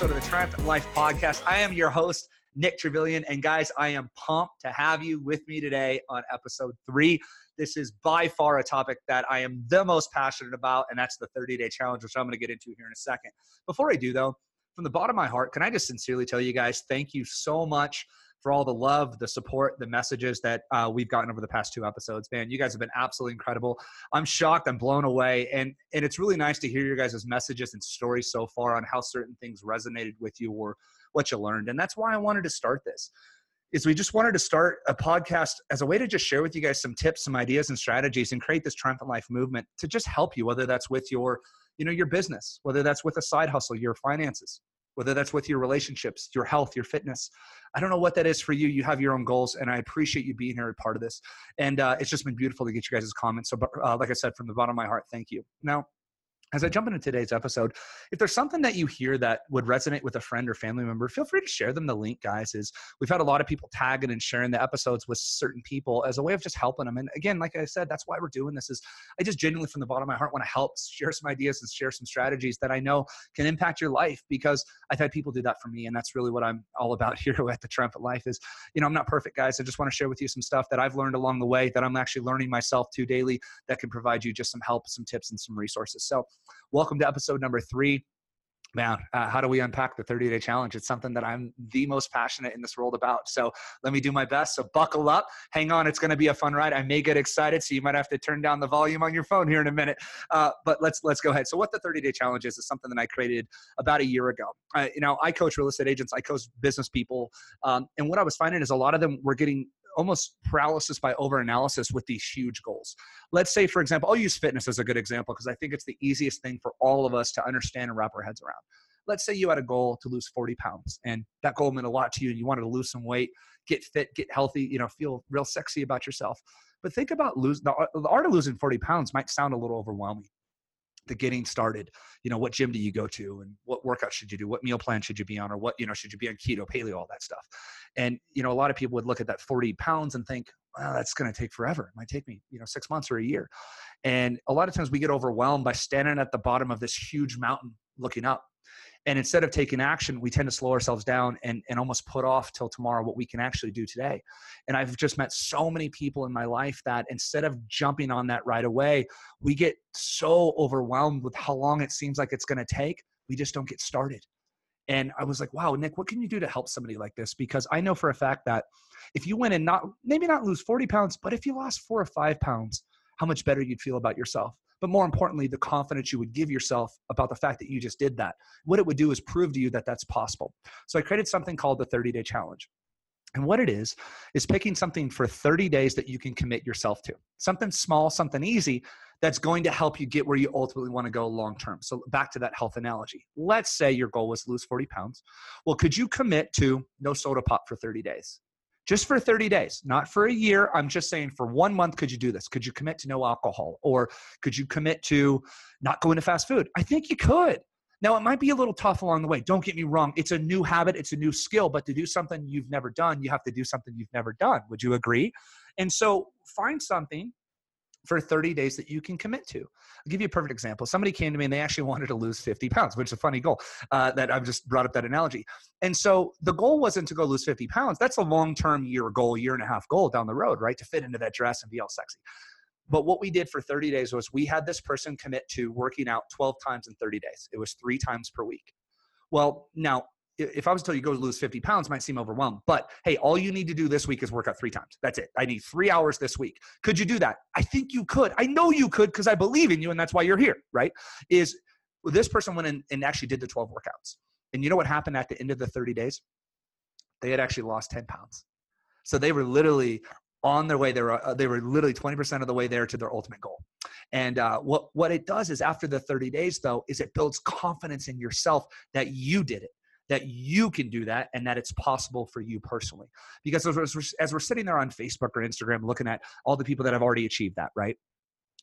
episode of the Triumphant Life podcast. I am your host, Nick Trevillion. And guys, I am pumped to have you with me today on episode three. This is by far a topic that I am the most passionate about, and that's the 30 day challenge, which I'm going to get into here in a second. Before I do, though, from the bottom of my heart, can I just sincerely tell you guys, thank you so much for all the love, the support, the messages that uh, we've gotten over the past two episodes. Man, you guys have been absolutely incredible. I'm shocked. I'm blown away, and and it's really nice to hear your guys' messages and stories so far on how certain things resonated with you or what you learned. And that's why I wanted to start this. Is we just wanted to start a podcast as a way to just share with you guys some tips, some ideas, and strategies, and create this triumphant life movement to just help you, whether that's with your, you know, your business, whether that's with a side hustle, your finances, whether that's with your relationships, your health, your fitness. I don't know what that is for you. You have your own goals, and I appreciate you being here a part of this. And uh, it's just been beautiful to get you guys' comments. So, uh, like I said, from the bottom of my heart, thank you. Now, as I jump into today's episode, if there's something that you hear that would resonate with a friend or family member, feel free to share them the link, guys. Is we've had a lot of people tagging and sharing the episodes with certain people as a way of just helping them. And again, like I said, that's why we're doing this. Is I just genuinely, from the bottom of my heart, want to help share some ideas and share some strategies that I know can impact your life because I've had people do that for me, and that's really what I'm all about here at the Triumphant Life. Is you know I'm not perfect, guys. I just want to share with you some stuff that I've learned along the way that I'm actually learning myself too daily that can provide you just some help, some tips, and some resources. So Welcome to episode number three. Man, uh, how do we unpack the 30 day challenge? It's something that I'm the most passionate in this world about. So let me do my best. So buckle up, hang on. It's going to be a fun ride. I may get excited, so you might have to turn down the volume on your phone here in a minute. Uh, but let's let's go ahead. So what the 30 day challenge is is something that I created about a year ago. Uh, you know, I coach real estate agents, I coach business people, um, and what I was finding is a lot of them were getting almost paralysis by overanalysis with these huge goals. Let's say, for example, I'll use fitness as a good example because I think it's the easiest thing for all of us to understand and wrap our heads around. Let's say you had a goal to lose 40 pounds and that goal meant a lot to you and you wanted to lose some weight, get fit, get healthy, you know, feel real sexy about yourself. But think about losing the, the art of losing 40 pounds might sound a little overwhelming the getting started you know what gym do you go to and what workout should you do what meal plan should you be on or what you know should you be on keto paleo all that stuff. And you know a lot of people would look at that 40 pounds and think well that's going to take forever. It might take me you know six months or a year. And a lot of times we get overwhelmed by standing at the bottom of this huge mountain looking up and instead of taking action, we tend to slow ourselves down and, and almost put off till tomorrow what we can actually do today. And I've just met so many people in my life that instead of jumping on that right away, we get so overwhelmed with how long it seems like it's going to take. We just don't get started. And I was like, wow, Nick, what can you do to help somebody like this? Because I know for a fact that if you went and not, maybe not lose 40 pounds, but if you lost four or five pounds, how much better you'd feel about yourself but more importantly, the confidence you would give yourself about the fact that you just did that. What it would do is prove to you that that's possible. So I created something called the 30 day challenge. And what it is, is picking something for 30 days that you can commit yourself to. Something small, something easy that's going to help you get where you ultimately want to go long term. So, back to that health analogy. Let's say your goal was to lose 40 pounds. Well, could you commit to no soda pop for 30 days? Just for 30 days, not for a year. I'm just saying for one month, could you do this? Could you commit to no alcohol? Or could you commit to not going to fast food? I think you could. Now, it might be a little tough along the way. Don't get me wrong. It's a new habit, it's a new skill, but to do something you've never done, you have to do something you've never done. Would you agree? And so find something for 30 days that you can commit to. I'll give you a perfect example. Somebody came to me and they actually wanted to lose 50 pounds, which is a funny goal uh, that I've just brought up that analogy. And so the goal wasn't to go lose 50 pounds. That's a long term year goal, year and a half goal down the road, right? To fit into that dress and be all sexy. But what we did for 30 days was we had this person commit to working out 12 times in 30 days. It was three times per week. Well, now if I was to tell you go lose 50 pounds, might seem overwhelmed. But hey, all you need to do this week is work out three times. That's it. I need three hours this week. Could you do that? I think you could. I know you could because I believe in you, and that's why you're here, right? Is well, this person went in and actually did the 12 workouts. And you know what happened at the end of the 30 days? They had actually lost 10 pounds. So they were literally on their way. They were, uh, they were literally 20% of the way there to their ultimate goal. And uh, what, what it does is after the 30 days, though, is it builds confidence in yourself that you did it that you can do that and that it's possible for you personally. Because as we're, as we're sitting there on Facebook or Instagram looking at all the people that have already achieved that, right?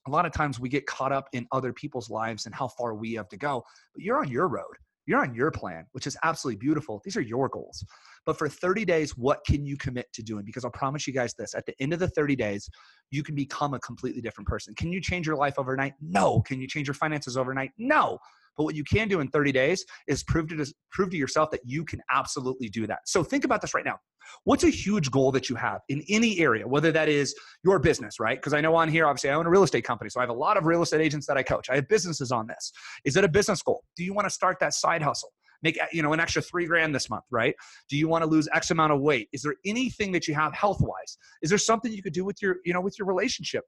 A lot of times we get caught up in other people's lives and how far we have to go, but you're on your road. You're on your plan, which is absolutely beautiful. These are your goals. But for 30 days, what can you commit to doing? Because I'll promise you guys this at the end of the 30 days, you can become a completely different person. Can you change your life overnight? No. Can you change your finances overnight? No But what you can do in 30 days is prove to prove to yourself that you can absolutely do that. So think about this right now. What's a huge goal that you have in any area, whether that is your business, right? Because I know on here, obviously, I own a real estate company. So I have a lot of real estate agents that I coach. I have businesses on this. Is it a business goal? Do you want to start that side hustle? make you know an extra three grand this month right do you want to lose x amount of weight is there anything that you have health wise is there something you could do with your you know with your relationship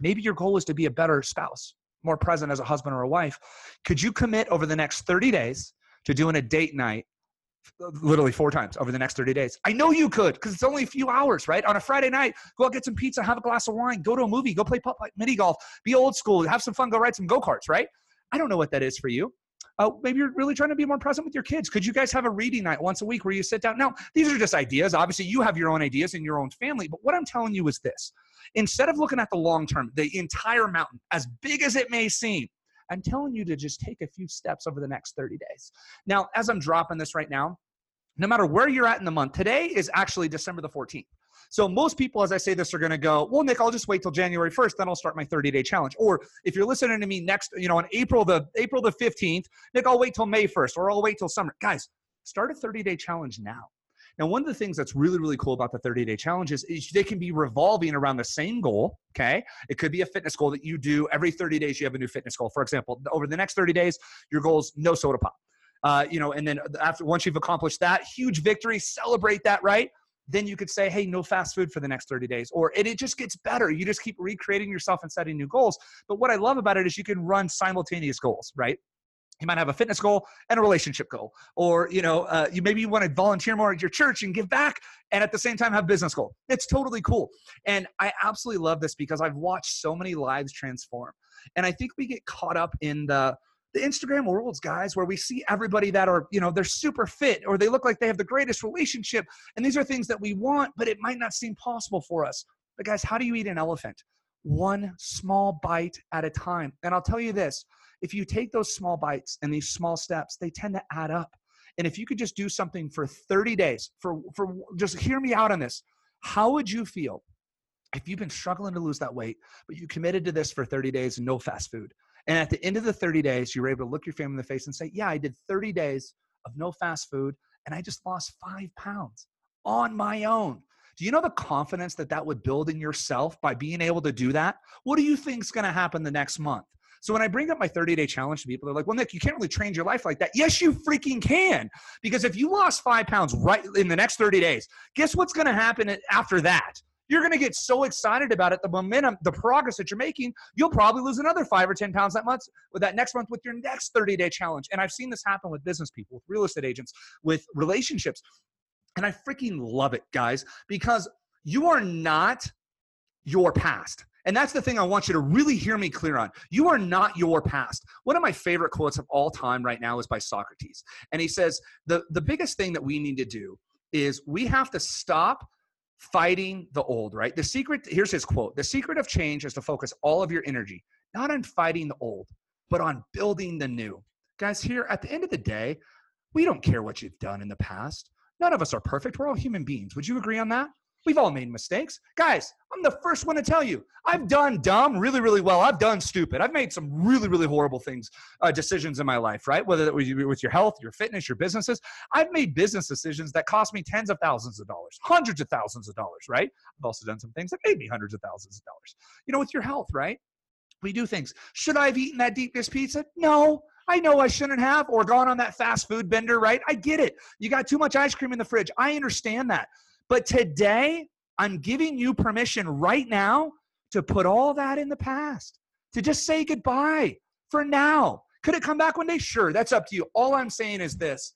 maybe your goal is to be a better spouse more present as a husband or a wife could you commit over the next 30 days to doing a date night uh, literally four times over the next 30 days. I know you could because it's only a few hours, right? On a Friday night, go out, get some pizza, have a glass of wine, go to a movie, go play mini golf, be old school, have some fun, go ride some go karts, right? I don't know what that is for you. Uh, maybe you're really trying to be more present with your kids. Could you guys have a reading night once a week where you sit down? Now, these are just ideas. Obviously, you have your own ideas in your own family. But what I'm telling you is this instead of looking at the long term, the entire mountain, as big as it may seem, I'm telling you to just take a few steps over the next 30 days. Now, as I'm dropping this right now, no matter where you're at in the month, today is actually December the 14th. So most people, as I say this, are going to go, well, Nick, I'll just wait till January 1st, then I'll start my 30 day challenge. Or if you're listening to me next, you know, on April the April the 15th, Nick, I'll wait till May 1st, or I'll wait till summer. Guys, start a 30 day challenge now. Now, one of the things that's really, really cool about the 30 day challenges is they can be revolving around the same goal. Okay. It could be a fitness goal that you do every 30 days, you have a new fitness goal. For example, over the next 30 days, your goal is no soda pop. Uh, you know, and then after once you've accomplished that huge victory, celebrate that, right? Then you could say, hey, no fast food for the next 30 days. Or and it just gets better. You just keep recreating yourself and setting new goals. But what I love about it is you can run simultaneous goals, right? you might have a fitness goal and a relationship goal or you know uh, you maybe you want to volunteer more at your church and give back and at the same time have business goal it's totally cool and i absolutely love this because i've watched so many lives transform and i think we get caught up in the the Instagram worlds, guys, where we see everybody that are, you know, they're super fit or they look like they have the greatest relationship. And these are things that we want, but it might not seem possible for us. But guys, how do you eat an elephant? One small bite at a time. And I'll tell you this if you take those small bites and these small steps, they tend to add up. And if you could just do something for 30 days, for, for just hear me out on this, how would you feel if you've been struggling to lose that weight, but you committed to this for 30 days and no fast food? And at the end of the 30 days, you were able to look your family in the face and say, Yeah, I did 30 days of no fast food and I just lost five pounds on my own. Do you know the confidence that that would build in yourself by being able to do that? What do you think is going to happen the next month? So when I bring up my 30 day challenge to people, they're like, well, Nick, you can't really change your life like that. Yes, you freaking can. Because if you lost five pounds right in the next 30 days, guess what's going to happen after that? You're going to get so excited about it, the momentum, the progress that you're making, you'll probably lose another five or 10 pounds that month with that next month with your next 30 day challenge. And I've seen this happen with business people, with real estate agents, with relationships. And I freaking love it, guys, because you are not your past. And that's the thing I want you to really hear me clear on. You are not your past. One of my favorite quotes of all time right now is by Socrates. And he says, the, the biggest thing that we need to do is we have to stop fighting the old, right? The secret, here's his quote The secret of change is to focus all of your energy, not on fighting the old, but on building the new. Guys, here at the end of the day, we don't care what you've done in the past. None of us are perfect. We're all human beings. Would you agree on that? We've all made mistakes. Guys, I'm the first one to tell you, I've done dumb really, really well. I've done stupid. I've made some really, really horrible things, uh, decisions in my life, right? Whether that was with your health, your fitness, your businesses. I've made business decisions that cost me tens of thousands of dollars, hundreds of thousands of dollars, right? I've also done some things that made me hundreds of thousands of dollars. You know, with your health, right? We do things. Should I have eaten that deep dish pizza? No. I know I shouldn't have, or gone on that fast food bender, right? I get it. You got too much ice cream in the fridge. I understand that. But today, I'm giving you permission right now to put all that in the past, to just say goodbye for now. Could it come back one day? Sure, that's up to you. All I'm saying is this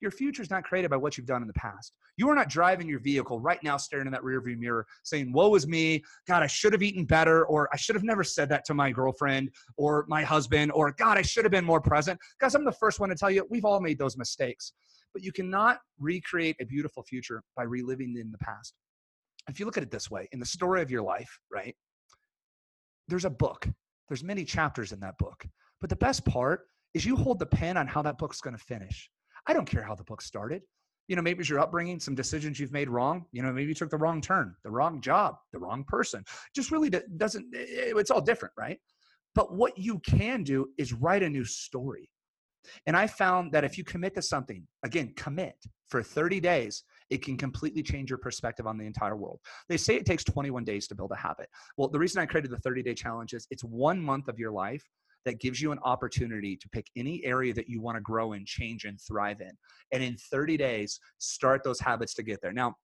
your future is not created by what you've done in the past. You are not driving your vehicle right now, staring in that rearview mirror, saying, Woe is me. God, I should have eaten better, or I should have never said that to my girlfriend or my husband, or God, I should have been more present. Guys, I'm the first one to tell you, we've all made those mistakes. But you cannot recreate a beautiful future by reliving in the past if you look at it this way, in the story of your life, right? There's a book. There's many chapters in that book. But the best part is you hold the pen on how that book's going to finish. I don't care how the book started. You know, maybe it's your upbringing, some decisions you've made wrong. You know, maybe you took the wrong turn, the wrong job, the wrong person. Just really doesn't, it's all different, right? But what you can do is write a new story. And I found that if you commit to something, again, commit for 30 days, it can completely change your perspective on the entire world. They say it takes 21 days to build a habit. Well, the reason I created the 30 day challenge is it's one month of your life that gives you an opportunity to pick any area that you want to grow and change and thrive in. And in 30 days, start those habits to get there. Now,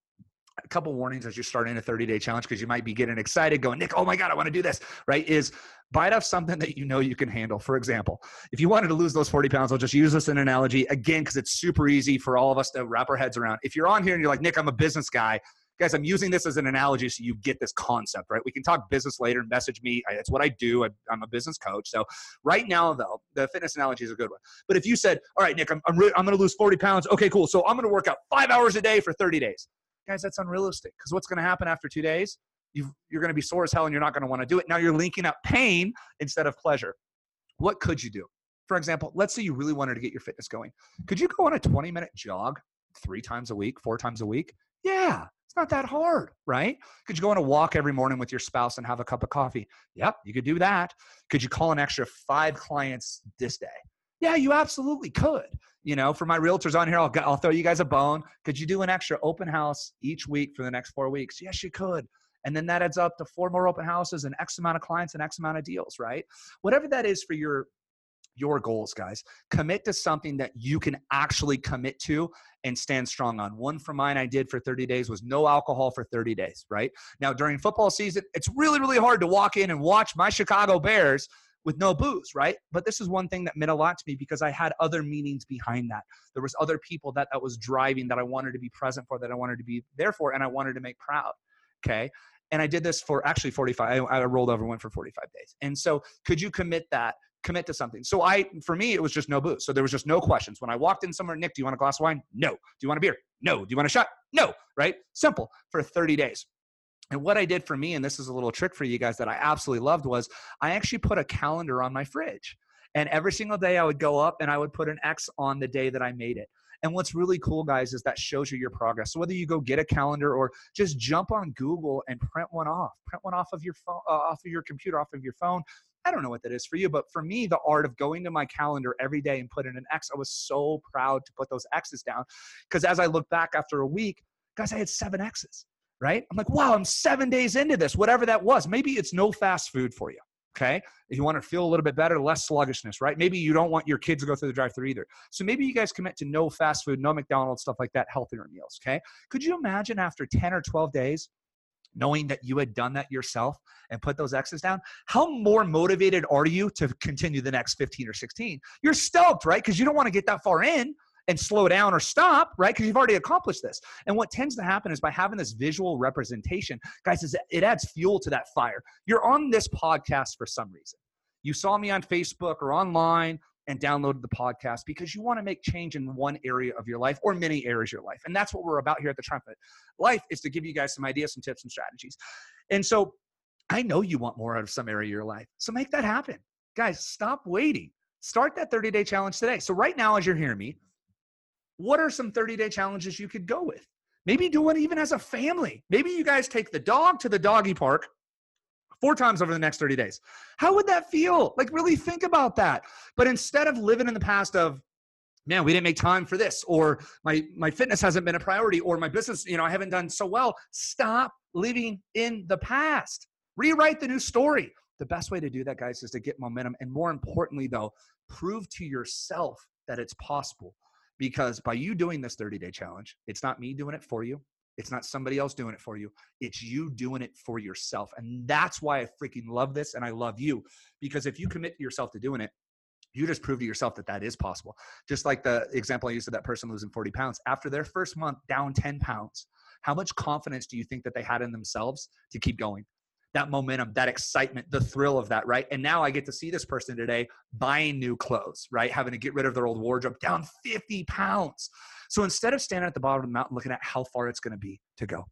a couple warnings as you're starting a 30 day challenge because you might be getting excited going nick oh my god i want to do this right is bite off something that you know you can handle. For example if you wanted to lose those 40 pounds i'll just use this an analogy again because it's super easy for all of us to wrap our heads around. If you're on here and you're like nick i'm a business guy guys i'm using this as an analogy so you get this concept right? We can talk business later and message me it's what i do i'm a business coach so right now though the fitness analogy is a good one. But if you said all right nick i'm, I'm, re- I'm going to lose 40 pounds okay cool so i'm going to work out five hours a day for 30 days Guys, that's unrealistic because what's going to happen after two days? you are going to be sore as hell and you're not going to want to do it. Now you're linking up pain instead of pleasure. What could you do? For example, let's say you really wanted to get your fitness going. Could you go on a 20 minute jog three times a week, four times a week? Yeah, it's not that hard, right? Could you go on a walk every morning with your spouse and have a cup of coffee? Yep, you could do that. Could you call an extra five clients this day? Yeah, you absolutely could. You know, for my realtors on here, I'll, I'll throw you guys a bone. Could you do an extra open house each week for the next four weeks? Yes, you could. And then that adds up to four more open houses and X amount of clients and X amount of deals, right? Whatever that is for your your goals, guys. Commit to something that you can actually commit to and stand strong on. One for mine I did for 30 days was no alcohol for 30 days, right? Now, during football season, it's really, really hard to walk in and watch my Chicago Bears with no booze, right? But this is one thing that meant a lot to me because I had other meanings behind that. There was other people that that was driving that I wanted to be present for, that I wanted to be there for, and I wanted to make proud. Okay. And I did this for actually 45. I, I rolled over, went for 45 days. And so could you commit that? Commit to something. So I, for me, it was just no booze. So there was just no questions. When I walked in somewhere, Nick, do you want a glass of wine? No. Do you want a beer? No. Do you want a shot? No. Right? Simple for 30 days. And what I did for me, and this is a little trick for you guys that I absolutely loved, was I actually put a calendar on my fridge. And every single day I would go up and I would put an X on the day that I made it. And what's really cool, guys, is that shows you your progress. So whether you go get a calendar or just jump on Google and print one off, print one off of your phone, uh, off of your computer, off of your phone. I don't know what that is for you, but for me, the art of going to my calendar every day and putting an X, I was so proud to put those X's down. Because as I look back after a week, guys, I had seven X's right? I'm like, wow, I'm seven days into this, whatever that was. Maybe it's no fast food for you. Okay. If you want to feel a little bit better, less sluggishness, right? Maybe you don't want your kids to go through the drive through either. So maybe you guys commit to no fast food, no McDonald's, stuff like that, healthier meals. Okay. Could you imagine after 10 or 12 days, knowing that you had done that yourself and put those X's down, how more motivated are you to continue the next 15 or 16? You're stoked, right? Because you don't want to get that far in and slow down or stop, right? Because you've already accomplished this. And what tends to happen is by having this visual representation, guys, it adds fuel to that fire. You're on this podcast for some reason. You saw me on Facebook or online and downloaded the podcast because you want to make change in one area of your life or many areas of your life. And that's what we're about here at the Triumphant Life is to give you guys some ideas, some tips, and strategies. And so I know you want more out of some area of your life. So make that happen. Guys, stop waiting. Start that 30 day challenge today. So, right now, as you're hearing me, what are some 30 day challenges you could go with? Maybe do one even as a family. Maybe you guys take the dog to the doggy park four times over the next 30 days. How would that feel? Like, really think about that. But instead of living in the past of, man, we didn't make time for this, or my, my fitness hasn't been a priority, or my business, you know, I haven't done so well, stop living in the past. Rewrite the new story. The best way to do that, guys, is to get momentum. And more importantly, though, prove to yourself that it's possible because by you doing this 30 day challenge, it's not me doing it for you. It's not somebody else doing it for you. It's you doing it for yourself. And that's why I freaking love this and I love you because if you commit yourself to doing it, you just prove to yourself that that is possible. Just like the example I used of that person losing 40 pounds. After their first month down 10 pounds, how much confidence do you think that they had in themselves to keep going? That momentum, that excitement, the thrill of that, right? And now I get to see this person today buying new clothes, right? Having to get rid of their old wardrobe down 50 pounds. So instead of standing at the bottom of the mountain looking at how far it's going to be to go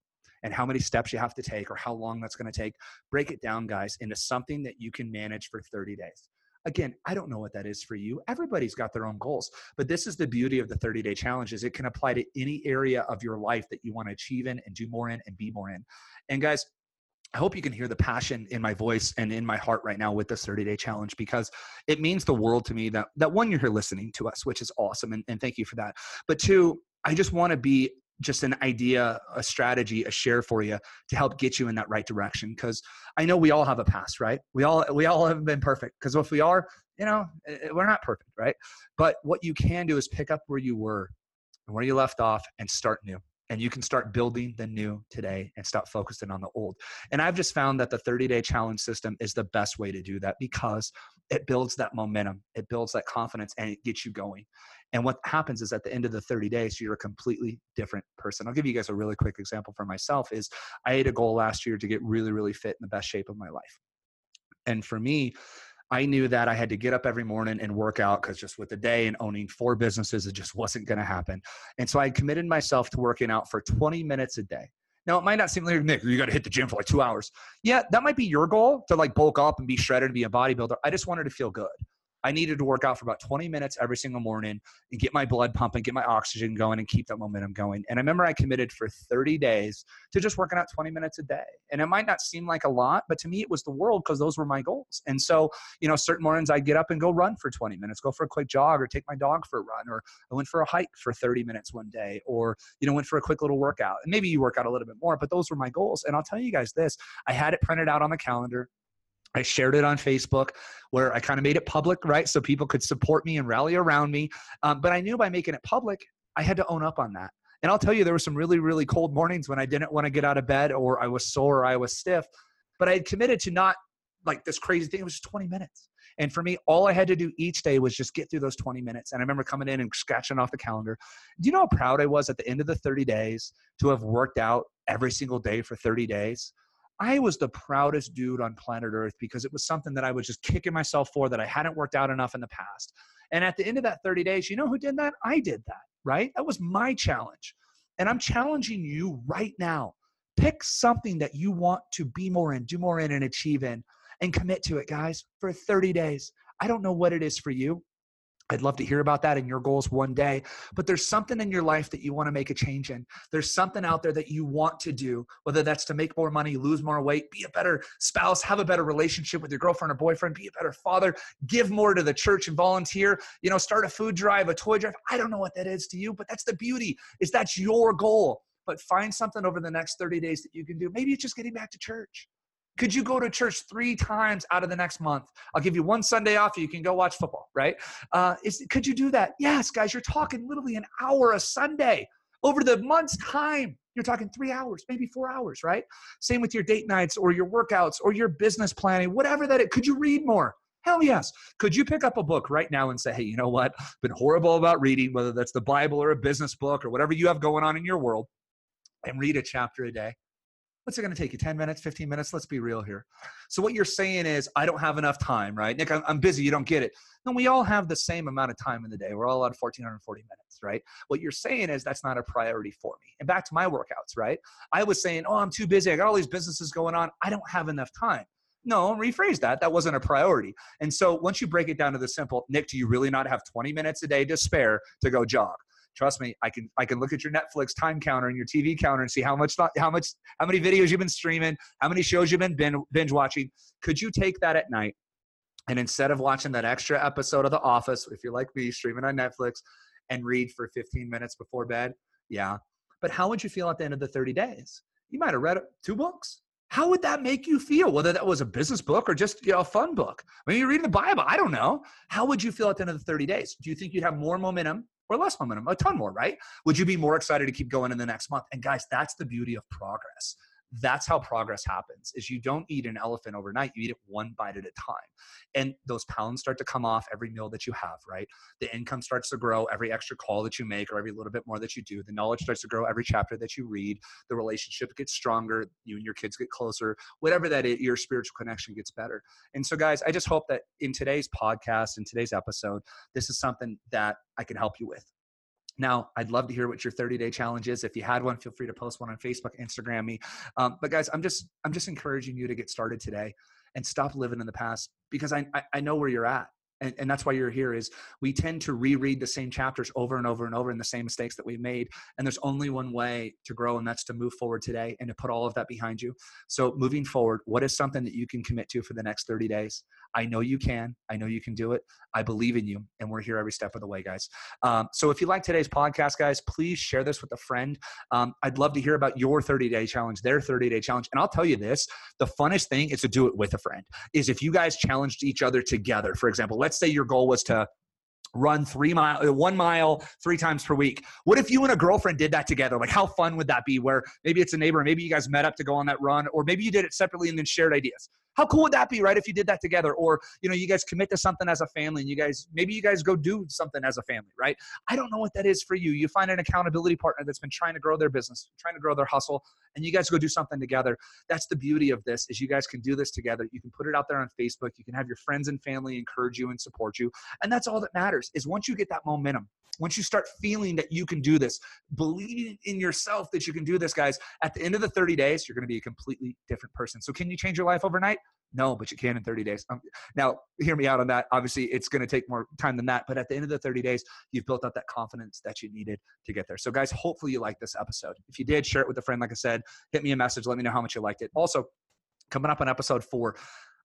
and how many steps you have to take or how long that's going to take, break it down, guys, into something that you can manage for 30 days. Again, I don't know what that is for you. Everybody's got their own goals, but this is the beauty of the 30 day challenge is it can apply to any area of your life that you want to achieve in and do more in and be more in. And guys, I hope you can hear the passion in my voice and in my heart right now with this 30 day challenge because it means the world to me that, that one, you're here listening to us, which is awesome. And, and thank you for that. But two, I just want to be just an idea, a strategy, a share for you to help get you in that right direction. Because I know we all have a past, right? We all we all haven't been perfect. Because if we are, you know, eh, eh, we're not perfect, right? But what you can do is pick up where you were and where you left off and start new and you can start building the new today and stop focusing on the old. And I've just found that the 30 day challenge system is the best way to do that because it builds that momentum, it builds that confidence, and it gets you going. And what happens is at the end of the 30 days, you're a completely different person. I'll give you guys a really quick example for myself is I had a goal last year to get really, really fit in the best shape of my life. And for me, I knew that I had to get up every morning and work out because just with the day and owning four businesses, it just wasn't going to happen. And so I committed myself to working out for 20 minutes a day. Now, it might not seem like, Nick, you got to hit the gym for like two hours. Yeah, that might be your goal to like bulk up and be shredded and be a bodybuilder. I just wanted to feel good. I needed to work out for about 20 minutes every single morning and get my blood pumping, get my oxygen going, and keep that momentum going. And I remember I committed for 30 days to just working out 20 minutes a day. And it might not seem like a lot, but to me, it was the world because those were my goals. And so, you know, certain mornings I'd get up and go run for 20 minutes, go for a quick jog, or take my dog for a run, or I went for a hike for 30 minutes one day, or, you know, went for a quick little workout. And maybe you work out a little bit more, but those were my goals. And I'll tell you guys this I had it printed out on the calendar. I shared it on Facebook where I kind of made it public, right? So people could support me and rally around me. Um, but I knew by making it public, I had to own up on that. And I'll tell you, there were some really, really cold mornings when I didn't want to get out of bed or I was sore or I was stiff. But I had committed to not like this crazy thing. It was just 20 minutes. And for me, all I had to do each day was just get through those 20 minutes. And I remember coming in and scratching off the calendar. Do you know how proud I was at the end of the 30 days to have worked out every single day for 30 days? I was the proudest dude on planet Earth because it was something that I was just kicking myself for that I hadn't worked out enough in the past. And at the end of that 30 days, you know who did that? I did that, right? That was my challenge. And I'm challenging you right now. Pick something that you want to be more in, do more in, and achieve in, and commit to it, guys, for 30 days. I don't know what it is for you. I'd love to hear about that in your goals one day. But there's something in your life that you want to make a change in. There's something out there that you want to do, whether that's to make more money, lose more weight, be a better spouse, have a better relationship with your girlfriend or boyfriend, be a better father, give more to the church and volunteer, you know, start a food drive, a toy drive. I don't know what that is to you, but that's the beauty is that's your goal. But find something over the next 30 days that you can do. Maybe it's just getting back to church. Could you go to church three times out of the next month? I'll give you one Sunday off. You can go watch football, right? Uh, is, could you do that? Yes, guys, you're talking literally an hour a Sunday. Over the month's time, you're talking three hours, maybe four hours, right? Same with your date nights or your workouts or your business planning, whatever that. Could you read more? Hell yes. Could you pick up a book right now and say, hey, you know what? Been horrible about reading, whether that's the Bible or a business book or whatever you have going on in your world, and read a chapter a day what's it going to take you 10 minutes 15 minutes? Let's be real here. So what you're saying is i don't have enough time right? Nick i'm, I'm busy you don't get it. No we all have the same amount of time in the day. We're all at 1440 minutes right? What you're saying is that's not a priority for me. And back to my workouts right? I was saying oh i'm too busy. I got all these businesses going on. I don't have enough time. No, rephrase that. That wasn't a priority. And so once you break it down to the simple, Nick, do you really not have 20 minutes a day to spare to go jog? Trust me i can i can look at your netflix time counter and your tv counter and see how much how much how many videos you've been streaming how many shows you've been binge watching. Could you take that at night and instead of watching that extra episode of the office if you're like me streaming on netflix and read for 15 minutes before bed yeah. But how would you feel at the end of the 30 days? You might have read two books. How would that make you feel whether that was a business book or just you know, a fun book? I mean, you're reading the bible i don't know. How would you feel at the end of the 30 days? Do you think you'd have more momentum or less momentum, a ton more, right? Would you be more excited to keep going in the next month? And guys, that's the beauty of progress. That's how progress happens is you don't eat an elephant overnight, you eat it one bite at a time. And those pounds start to come off every meal that you have, right? The income starts to grow every extra call that you make or every little bit more that you do. The knowledge starts to grow every chapter that you read. The relationship gets stronger, you and your kids get closer, whatever that is, your spiritual connection gets better. And so guys, I just hope that in today's podcast, in today's episode, this is something that I can help you with. Now, I'd love to hear what your 30 day challenge is. If you had one, feel free to post one on Facebook, Instagram me. Um, but guys, I'm just I'm just encouraging you to get started today and stop living in the past because I, I know where you're at. And, and that's why you're here is we tend to reread the same chapters over and over and over in the same mistakes that we've made and there's only one way to grow and that's to move forward today and to put all of that behind you. So moving forward what is something that you can commit to for the next 30 days? I know you can. I know you can do it. I believe in you and we're here every step of the way guys. Um, so if you like today's podcast guys please share this with a friend. Um, i'd love to hear about your 30 day challenge their 30 day challenge and i'll tell you this the funnest thing is to do it with a friend is if you guys challenged each other together. For example let's say your goal was to run three mile uh, one mile three times per week. What if you and a girlfriend did that together? Like how fun would that be? Where maybe it's a neighbor maybe you guys met up to go on that run or maybe you did it separately and then shared ideas how cool would that be, right? If you did that together, or you know, you guys commit to something as a family, and you guys maybe you guys go do something as a family, right? I don't know what that is for you. You find an accountability partner that's been trying to grow their business, trying to grow their hustle, and you guys go do something together. That's the beauty of this is you guys can do this together. You can put it out there on Facebook. You can have your friends and family encourage you and support you, and that's all that matters. Is once you get that momentum, once you start feeling that you can do this, believing in yourself that you can do this, guys, at the end of the 30 days, you're going to be a completely different person. So, can you change your life overnight? No, but you can in 30 days. Um, now, hear me out on that. Obviously, it's going to take more time than that. But at the end of the 30 days, you've built up that confidence that you needed to get there. So, guys, hopefully you like this episode. If you did, share it with a friend. Like I said, hit me a message. Let me know how much you liked it. Also, coming up on episode four,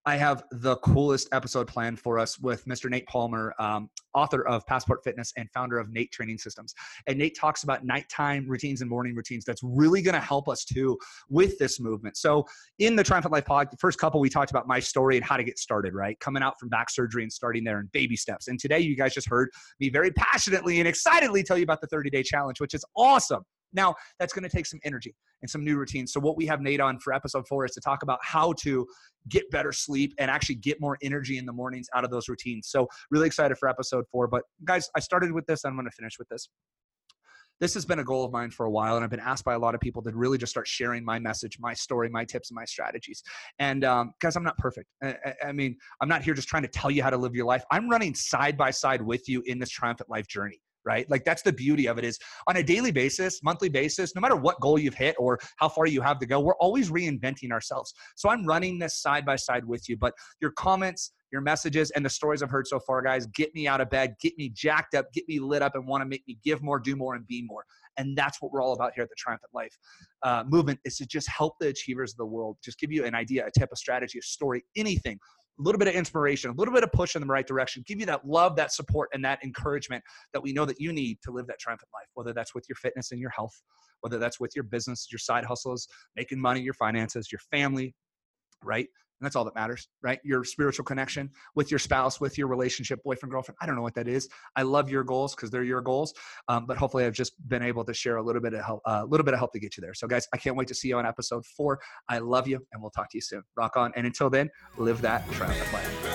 I have the coolest episode planned for us with Mr. Nate Palmer, um, author of Passport Fitness and founder of Nate Training Systems. And Nate talks about nighttime routines and morning routines. That's really going to help us too with this movement. So, in the Triumphant Life pod, the first couple we talked about my story and how to get started, right? Coming out from back surgery and starting there and baby steps. And today you guys just heard me very passionately and excitedly tell you about the 30 day challenge, which is awesome. Now, that's going to take some energy and some new routines. So, what we have Nate on for episode four is to talk about how to get better sleep and actually get more energy in the mornings out of those routines. So, really excited for episode four. But, guys, I started with this. I'm going to finish with this. This has been a goal of mine for a while, and I've been asked by a lot of people to really just start sharing my message, my story, my tips, and my strategies. And um, guys, I'm not perfect. I, I mean, I'm not here just trying to tell you how to live your life. I'm running side by side with you in this triumphant life journey right? Like that's the beauty of it is on a daily basis, monthly basis, no matter what goal you've hit or how far you have to go, we're always reinventing ourselves. So I'm running this side by side with you, but your comments, your messages and the stories I've heard so far, guys, get me out of bed, get me jacked up, get me lit up and want to make me give more, do more, and be more. And that's what we're all about here at the Triumphant Life uh, movement is to just help the achievers of the world, just give you an idea, a tip, a strategy, a story, anything a little bit of inspiration, a little bit of push in the right direction, give you that love, that support, and that encouragement that we know that you need to live that triumphant life, whether that's with your fitness and your health, whether that's with your business, your side hustles, making money, your finances, your family, right? And that's all that matters, right? Your spiritual connection with your spouse, with your relationship, boyfriend, girlfriend. I don't know what that is. I love your goals because they're your goals. Um, but hopefully, I've just been able to share a little bit of help, uh, a uh, little bit of help to get you there. So, guys, I can't wait to see you on episode four. I love you, and we'll talk to you soon. Rock on, and until then, live that triumphant life.